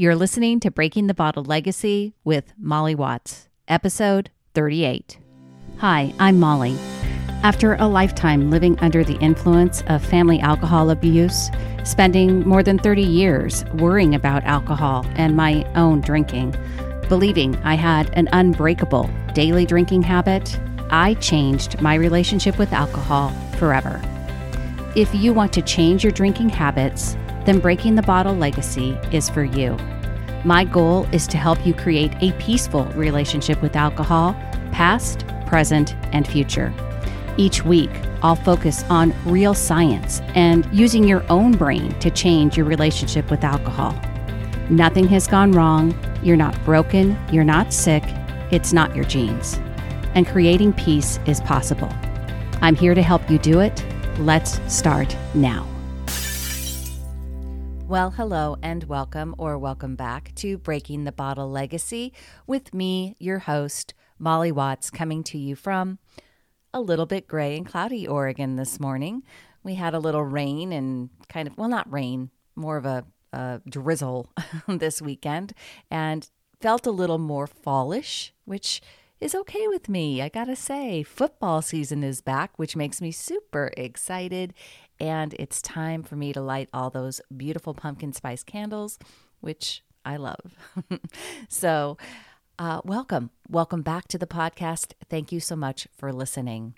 You're listening to Breaking the Bottle Legacy with Molly Watts, episode 38. Hi, I'm Molly. After a lifetime living under the influence of family alcohol abuse, spending more than 30 years worrying about alcohol and my own drinking, believing I had an unbreakable daily drinking habit, I changed my relationship with alcohol forever. If you want to change your drinking habits, then Breaking the Bottle Legacy is for you. My goal is to help you create a peaceful relationship with alcohol, past, present, and future. Each week, I'll focus on real science and using your own brain to change your relationship with alcohol. Nothing has gone wrong. You're not broken. You're not sick. It's not your genes. And creating peace is possible. I'm here to help you do it. Let's start now. Well, hello and welcome or welcome back to Breaking the Bottle Legacy with me, your host, Molly Watts, coming to you from a little bit gray and cloudy Oregon this morning. We had a little rain and kind of, well, not rain, more of a, a drizzle this weekend and felt a little more fallish, which is okay with me. I gotta say, football season is back, which makes me super excited. And it's time for me to light all those beautiful pumpkin spice candles, which I love. so, uh, welcome. Welcome back to the podcast. Thank you so much for listening.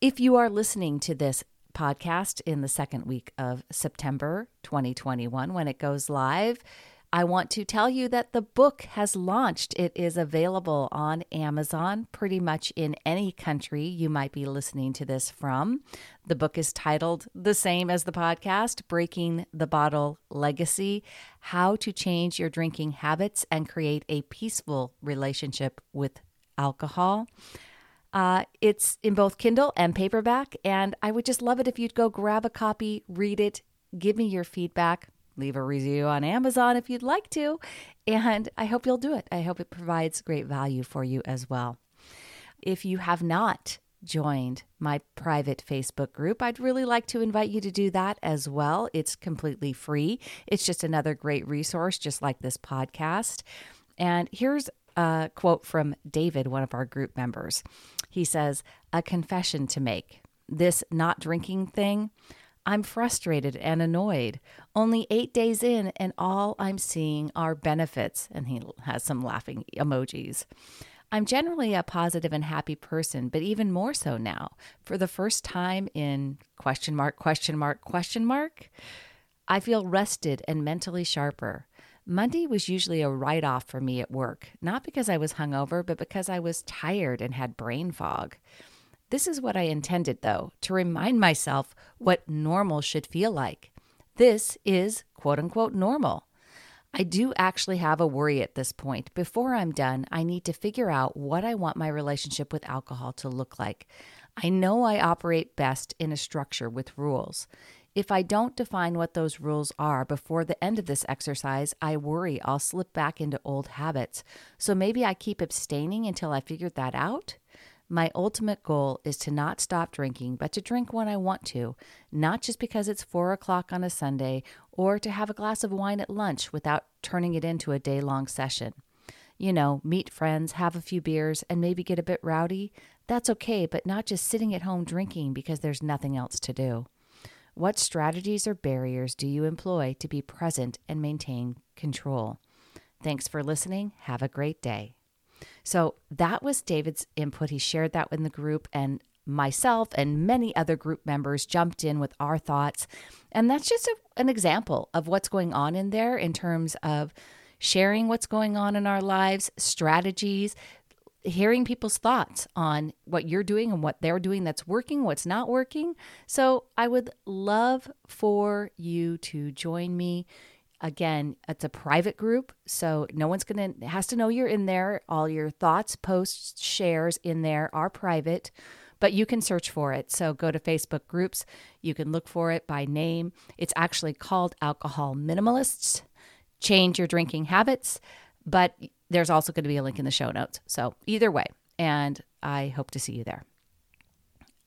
If you are listening to this podcast in the second week of September 2021, when it goes live, I want to tell you that the book has launched. It is available on Amazon pretty much in any country you might be listening to this from. The book is titled the same as the podcast Breaking the Bottle Legacy How to Change Your Drinking Habits and Create a Peaceful Relationship with Alcohol. Uh, it's in both Kindle and paperback, and I would just love it if you'd go grab a copy, read it, give me your feedback leave a review on Amazon if you'd like to. And I hope you'll do it. I hope it provides great value for you as well. If you have not joined my private Facebook group, I'd really like to invite you to do that as well. It's completely free, it's just another great resource, just like this podcast. And here's a quote from David, one of our group members. He says, A confession to make. This not drinking thing I'm frustrated and annoyed. Only eight days in, and all I'm seeing are benefits. And he has some laughing emojis. I'm generally a positive and happy person, but even more so now. For the first time in question mark, question mark, question mark, I feel rested and mentally sharper. Monday was usually a write off for me at work, not because I was hungover, but because I was tired and had brain fog. This is what I intended, though, to remind myself what normal should feel like. This is quote unquote normal. I do actually have a worry at this point. Before I'm done, I need to figure out what I want my relationship with alcohol to look like. I know I operate best in a structure with rules. If I don't define what those rules are before the end of this exercise, I worry I'll slip back into old habits. So maybe I keep abstaining until I figure that out. My ultimate goal is to not stop drinking, but to drink when I want to, not just because it's four o'clock on a Sunday or to have a glass of wine at lunch without turning it into a day long session. You know, meet friends, have a few beers, and maybe get a bit rowdy. That's okay, but not just sitting at home drinking because there's nothing else to do. What strategies or barriers do you employ to be present and maintain control? Thanks for listening. Have a great day. So that was David's input. He shared that in the group, and myself and many other group members jumped in with our thoughts. And that's just a, an example of what's going on in there in terms of sharing what's going on in our lives, strategies, hearing people's thoughts on what you're doing and what they're doing that's working, what's not working. So I would love for you to join me Again, it's a private group, so no one's going to has to know you're in there. All your thoughts, posts, shares in there are private, but you can search for it. So go to Facebook groups, you can look for it by name. It's actually called Alcohol Minimalists. Change your drinking habits, but there's also going to be a link in the show notes. So either way, and I hope to see you there.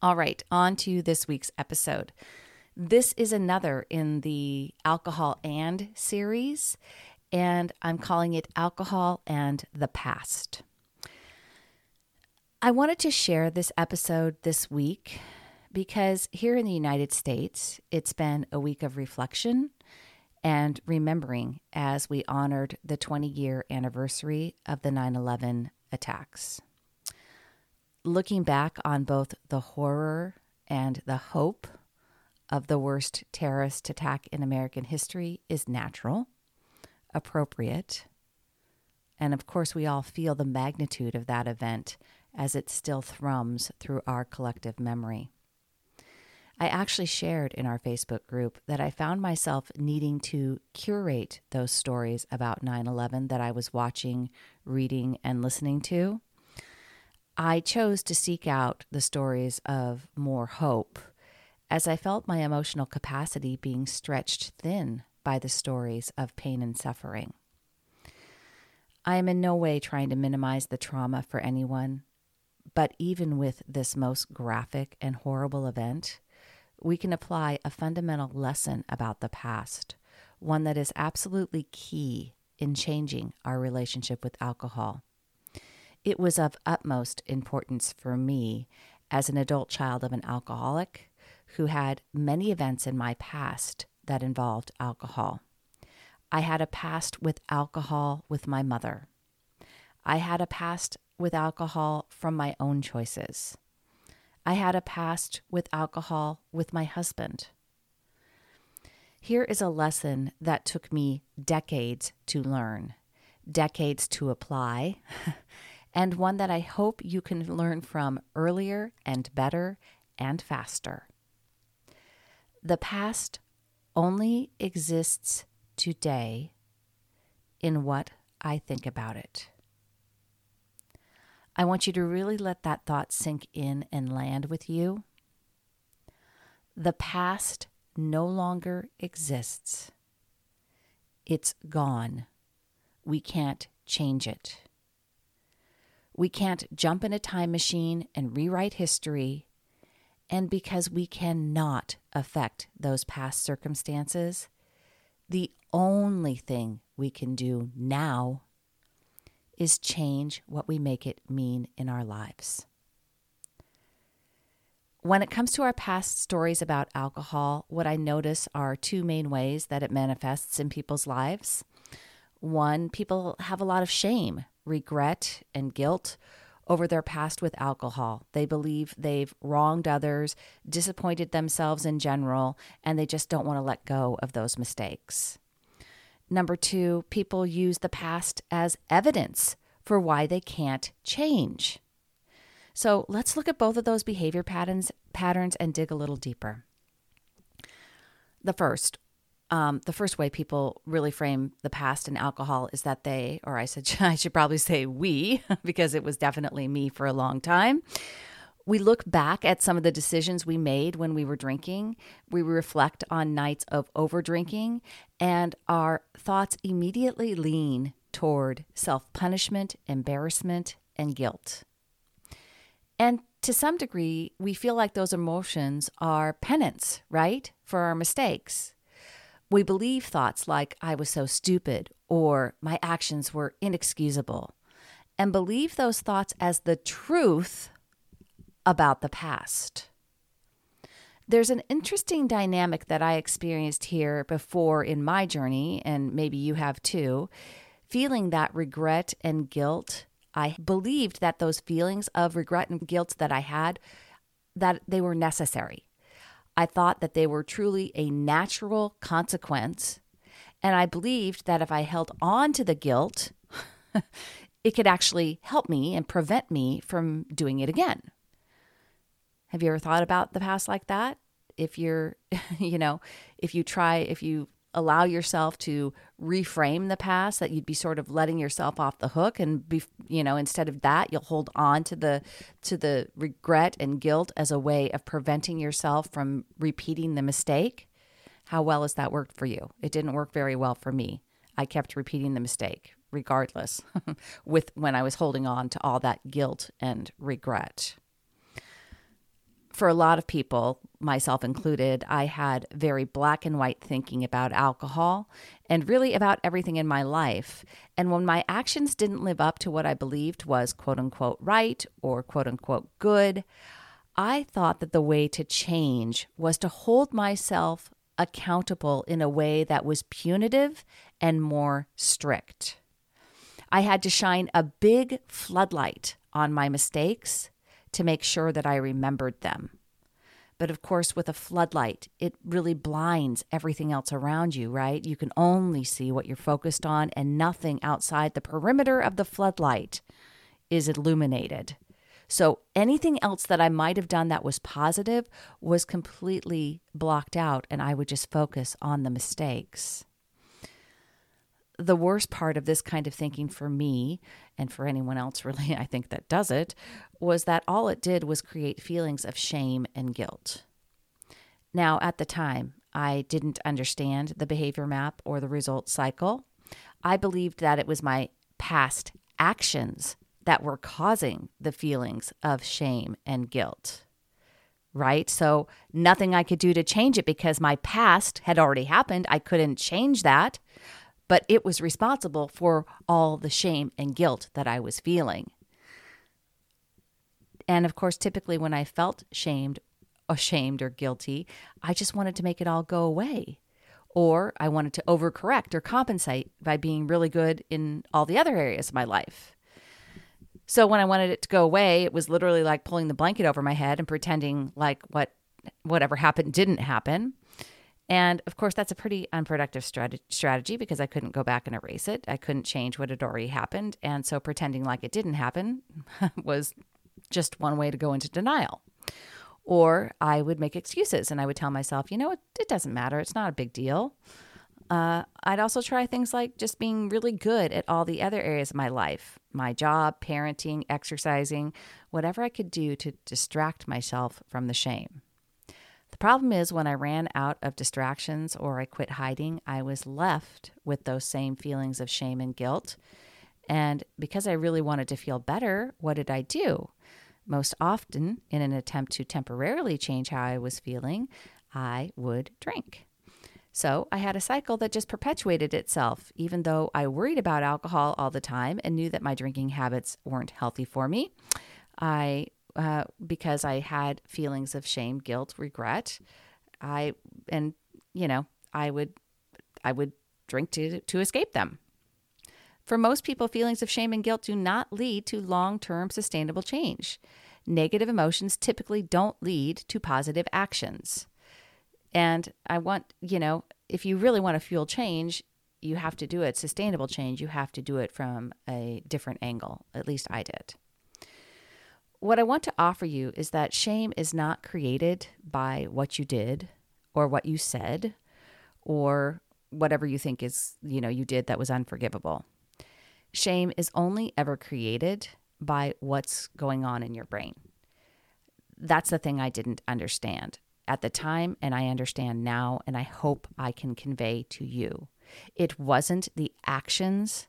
All right, on to this week's episode. This is another in the Alcohol and series. and I'm calling it Alcohol and the Past. I wanted to share this episode this week because here in the United States, it's been a week of reflection and remembering as we honored the 20 year anniversary of the 9 11 attacks. Looking back on both the horror and the hope of the worst terrorist attack in American history is natural, appropriate, and of course, we all feel the magnitude of that event as it still thrums through our collective memory. I actually shared in our Facebook group that I found myself needing to curate those stories about 9 11 that I was watching, reading, and listening to. I chose to seek out the stories of more hope as I felt my emotional capacity being stretched thin by the stories of pain and suffering. I am in no way trying to minimize the trauma for anyone, but even with this most graphic and horrible event, we can apply a fundamental lesson about the past, one that is absolutely key in changing our relationship with alcohol. It was of utmost importance for me as an adult child of an alcoholic who had many events in my past that involved alcohol. I had a past with alcohol with my mother. I had a past with alcohol from my own choices. I had a past with alcohol with my husband. Here is a lesson that took me decades to learn, decades to apply, and one that I hope you can learn from earlier and better and faster. The past only exists today in what I think about it. I want you to really let that thought sink in and land with you. The past no longer exists. It's gone. We can't change it. We can't jump in a time machine and rewrite history. And because we cannot affect those past circumstances, the only thing we can do now is change what we make it mean in our lives. When it comes to our past stories about alcohol, what I notice are two main ways that it manifests in people's lives. One, people have a lot of shame, regret, and guilt over their past with alcohol. They believe they've wronged others, disappointed themselves in general, and they just don't want to let go of those mistakes. Number two, people use the past as evidence for why they can't change. So let's look at both of those behavior patterns, patterns and dig a little deeper. The first, um, the first way people really frame the past and alcohol is that they, or I said I should probably say we, because it was definitely me for a long time we look back at some of the decisions we made when we were drinking. We reflect on nights of over drinking, and our thoughts immediately lean toward self punishment, embarrassment, and guilt. And to some degree, we feel like those emotions are penance, right, for our mistakes. We believe thoughts like, I was so stupid, or my actions were inexcusable, and believe those thoughts as the truth about the past. There's an interesting dynamic that I experienced here before in my journey, and maybe you have too. Feeling that regret and guilt, I believed that those feelings of regret and guilt that I had, that they were necessary. I thought that they were truly a natural consequence, and I believed that if I held on to the guilt, it could actually help me and prevent me from doing it again. Have you ever thought about the past like that? If you're, you know, if you try, if you allow yourself to reframe the past, that you'd be sort of letting yourself off the hook and be, you know, instead of that, you'll hold on to the to the regret and guilt as a way of preventing yourself from repeating the mistake. How well has that worked for you? It didn't work very well for me. I kept repeating the mistake regardless with when I was holding on to all that guilt and regret for a lot of people, myself included, I had very black and white thinking about alcohol and really about everything in my life. And when my actions didn't live up to what I believed was quote unquote right or quote unquote good, I thought that the way to change was to hold myself accountable in a way that was punitive and more strict. I had to shine a big floodlight on my mistakes to make sure that I remembered them. But of course, with a floodlight, it really blinds everything else around you, right? You can only see what you're focused on, and nothing outside the perimeter of the floodlight is illuminated. So anything else that I might have done that was positive was completely blocked out, and I would just focus on the mistakes the worst part of this kind of thinking for me and for anyone else really I think that does it was that all it did was create feelings of shame and guilt. Now, at the time, I didn't understand the behavior map or the result cycle. I believed that it was my past actions that were causing the feelings of shame and guilt. Right? So, nothing I could do to change it because my past had already happened. I couldn't change that but it was responsible for all the shame and guilt that I was feeling. And of course, typically when I felt shamed, ashamed, or guilty, I just wanted to make it all go away. Or I wanted to overcorrect or compensate by being really good in all the other areas of my life. So when I wanted it to go away, it was literally like pulling the blanket over my head and pretending like what whatever happened didn't happen. And of course, that's a pretty unproductive strategy because I couldn't go back and erase it. I couldn't change what had already happened. And so pretending like it didn't happen was just one way to go into denial. Or I would make excuses and I would tell myself, you know, it, it doesn't matter. It's not a big deal. Uh, I'd also try things like just being really good at all the other areas of my life my job, parenting, exercising, whatever I could do to distract myself from the shame. The problem is when I ran out of distractions or I quit hiding, I was left with those same feelings of shame and guilt. And because I really wanted to feel better, what did I do? Most often, in an attempt to temporarily change how I was feeling, I would drink. So I had a cycle that just perpetuated itself, even though I worried about alcohol all the time and knew that my drinking habits weren't healthy for me. I uh, because I had feelings of shame, guilt, regret. I and you know I would I would drink to to escape them. For most people, feelings of shame and guilt do not lead to long term sustainable change. Negative emotions typically don't lead to positive actions. And I want, you know, if you really want to fuel change, you have to do it, sustainable change, you have to do it from a different angle. At least I did. What I want to offer you is that shame is not created by what you did or what you said or whatever you think is, you know, you did that was unforgivable. Shame is only ever created by what's going on in your brain. That's the thing I didn't understand at the time, and I understand now, and I hope I can convey to you. It wasn't the actions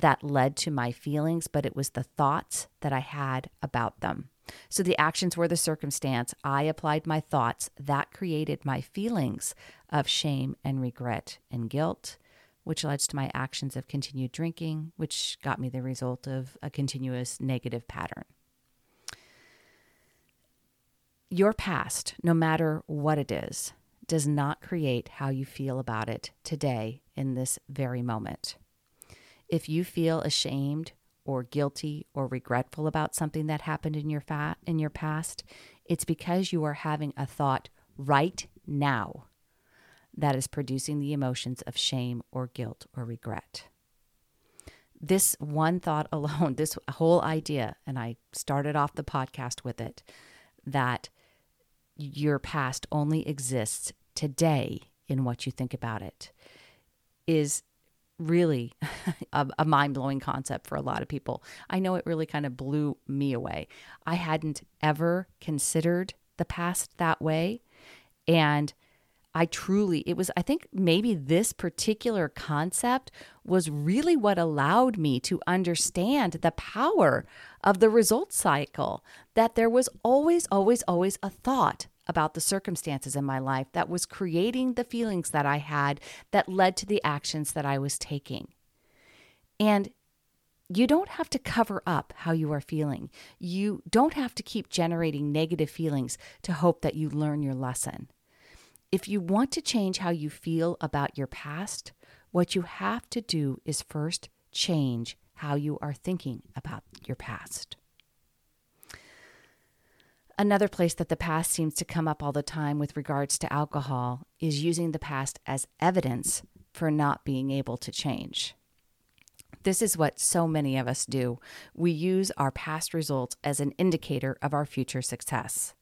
that led to my feelings, but it was the thoughts that I had about them. So the actions were the circumstance. I applied my thoughts that created my feelings of shame and regret and guilt, which led to my actions of continued drinking, which got me the result of a continuous negative pattern. Your past, no matter what it is, does not create how you feel about it today in this very moment. If you feel ashamed or guilty or regretful about something that happened in your fa- in your past, it's because you are having a thought right now that is producing the emotions of shame or guilt or regret. This one thought alone, this whole idea, and I started off the podcast with it, that your past only exists today in what you think about it, is really a, a mind blowing concept for a lot of people. I know it really kind of blew me away. I hadn't ever considered the past that way. And I truly, it was, I think maybe this particular concept was really what allowed me to understand the power of the result cycle. That there was always, always, always a thought about the circumstances in my life that was creating the feelings that I had that led to the actions that I was taking. And you don't have to cover up how you are feeling. You don't have to keep generating negative feelings to hope that you learn your lesson. If you want to change how you feel about your past, what you have to do is first change how you are thinking about your past. Another place that the past seems to come up all the time with regards to alcohol is using the past as evidence for not being able to change. This is what so many of us do. We use our past results as an indicator of our future success.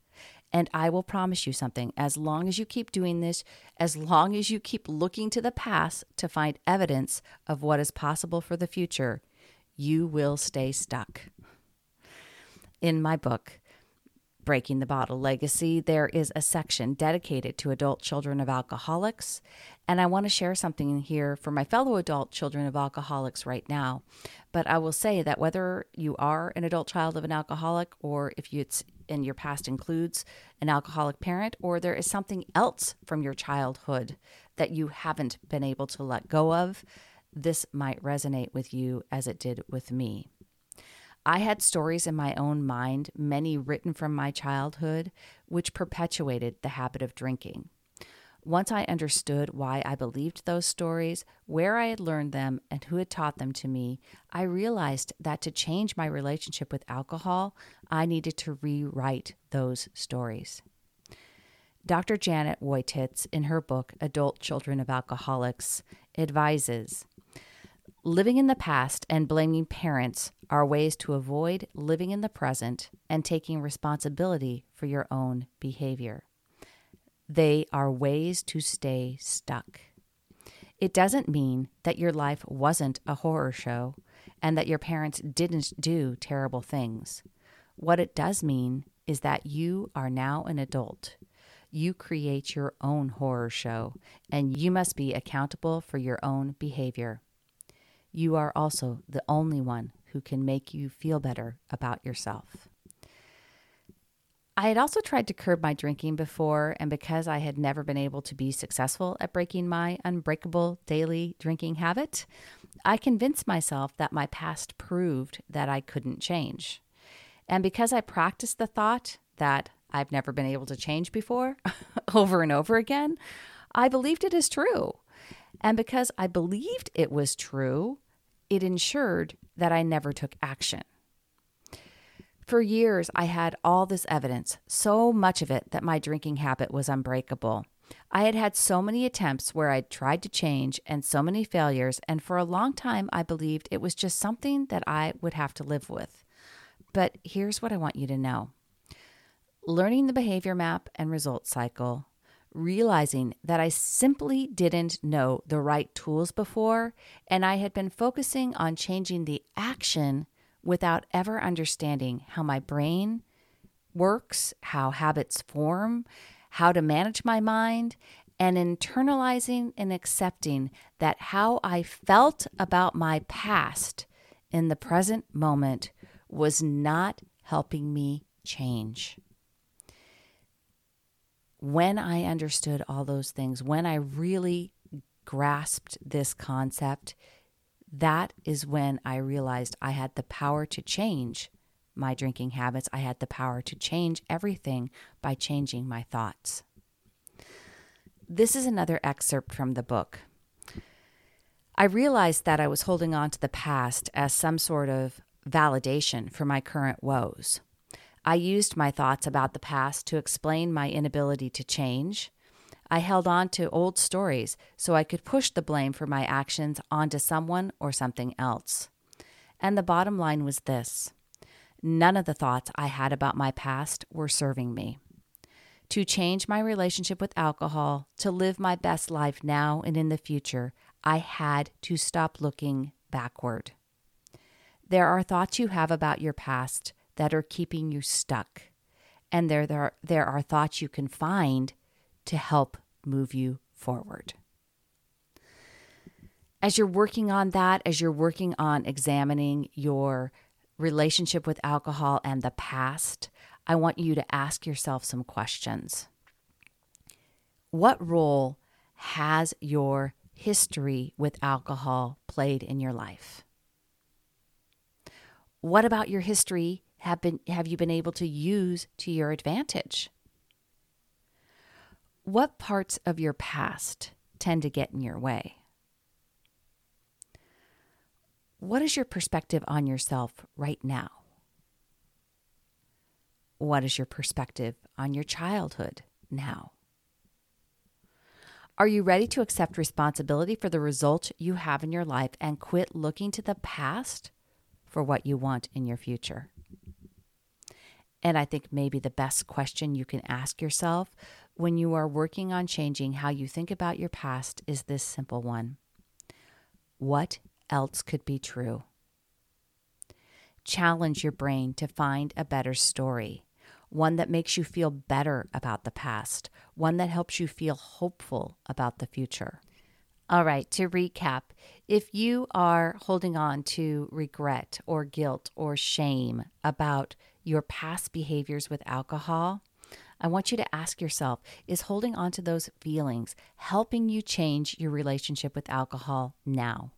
And I will promise you something as long as you keep doing this, as long as you keep looking to the past to find evidence of what is possible for the future, you will stay stuck. In my book, Breaking the Bottle Legacy, there is a section dedicated to adult children of alcoholics. And I want to share something here for my fellow adult children of alcoholics right now. But I will say that whether you are an adult child of an alcoholic, or if you, it's in your past includes an alcoholic parent, or there is something else from your childhood that you haven't been able to let go of, this might resonate with you as it did with me. I had stories in my own mind, many written from my childhood, which perpetuated the habit of drinking. Once I understood why I believed those stories, where I had learned them, and who had taught them to me, I realized that to change my relationship with alcohol, I needed to rewrite those stories. Dr. Janet Woititz, in her book Adult Children of Alcoholics, advises Living in the past and blaming parents are ways to avoid living in the present and taking responsibility for your own behavior. They are ways to stay stuck. It doesn't mean that your life wasn't a horror show and that your parents didn't do terrible things. What it does mean is that you are now an adult. You create your own horror show, and you must be accountable for your own behavior you are also the only one who can make you feel better about yourself. I had also tried to curb my drinking before, and because I had never been able to be successful at breaking my unbreakable daily drinking habit, I convinced myself that my past proved that I couldn't change. And because I practiced the thought that I've never been able to change before over and over again, I believed it is true. And because I believed it was true, it ensured that I never took action. For years, I had all this evidence, so much of it that my drinking habit was unbreakable. I had had so many attempts where I'd tried to change and so many failures, and for a long time, I believed it was just something that I would have to live with. But here's what I want you to know learning the behavior map and result cycle realizing that I simply didn't know the right tools before, and I had been focusing on changing the action without ever understanding how my brain works, how habits form, how to manage my mind, and internalizing and accepting that how I felt about my past in the present moment was not helping me change when I understood all those things, when I really grasped this concept, that is when I realized I had the power to change my drinking habits. I had the power to change everything by changing my thoughts. This is another excerpt from the book. I realized that I was holding on to the past as some sort of validation for my current woes. I used my thoughts about the past to explain my inability to change. I held on to old stories so I could push the blame for my actions onto someone or something else. And the bottom line was this none of the thoughts I had about my past were serving me. To change my relationship with alcohol, to live my best life now and in the future, I had to stop looking backward. There are thoughts you have about your past that are keeping you stuck. And there, there, there are thoughts you can find to help move you forward. As you're working on that, as you're working on examining your relationship with alcohol and the past, I want you to ask yourself some questions. What role has your history with alcohol played in your life? What about your history have been have you been able to use to your advantage? What parts of your past tend to get in your way? What is your perspective on yourself right now? What is your perspective on your childhood now? Are you ready to accept responsibility for the results you have in your life and quit looking to the past for what you want in your future? And I think maybe the best question you can ask yourself when you are working on changing how you think about your past is this simple one What else could be true? Challenge your brain to find a better story, one that makes you feel better about the past, one that helps you feel hopeful about the future. All right, to recap, if you are holding on to regret or guilt or shame about your past behaviors with alcohol, I want you to ask yourself is holding on to those feelings helping you change your relationship with alcohol now?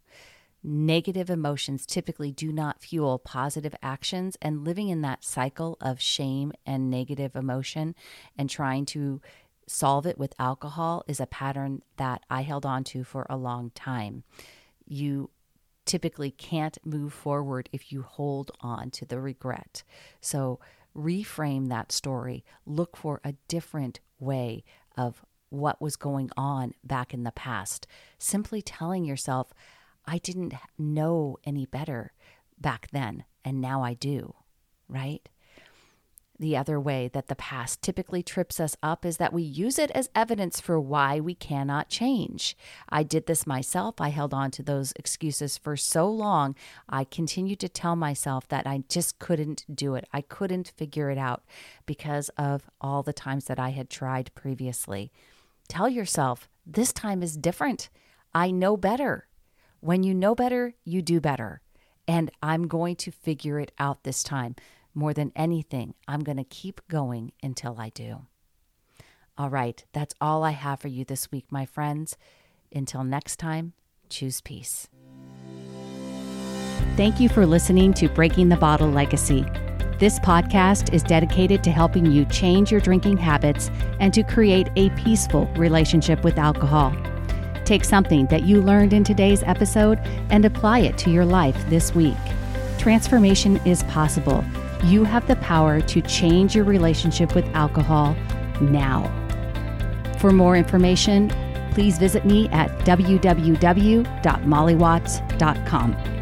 Negative emotions typically do not fuel positive actions, and living in that cycle of shame and negative emotion and trying to solve it with alcohol is a pattern that I held on to for a long time. You typically can't move forward if you hold on to the regret. So reframe that story, look for a different way of what was going on back in the past. Simply telling yourself, I didn't know any better back then, and now I do, right? The other way that the past typically trips us up is that we use it as evidence for why we cannot change. I did this myself. I held on to those excuses for so long. I continued to tell myself that I just couldn't do it. I couldn't figure it out because of all the times that I had tried previously. Tell yourself, this time is different. I know better. When you know better, you do better. And I'm going to figure it out this time. More than anything, I'm going to keep going until I do. All right, that's all I have for you this week, my friends. Until next time, choose peace. Thank you for listening to Breaking the Bottle Legacy. This podcast is dedicated to helping you change your drinking habits and to create a peaceful relationship with alcohol. Take something that you learned in today's episode and apply it to your life this week. Transformation is possible. You have the power to change your relationship with alcohol now. For more information, please visit me at www.mollywatts.com.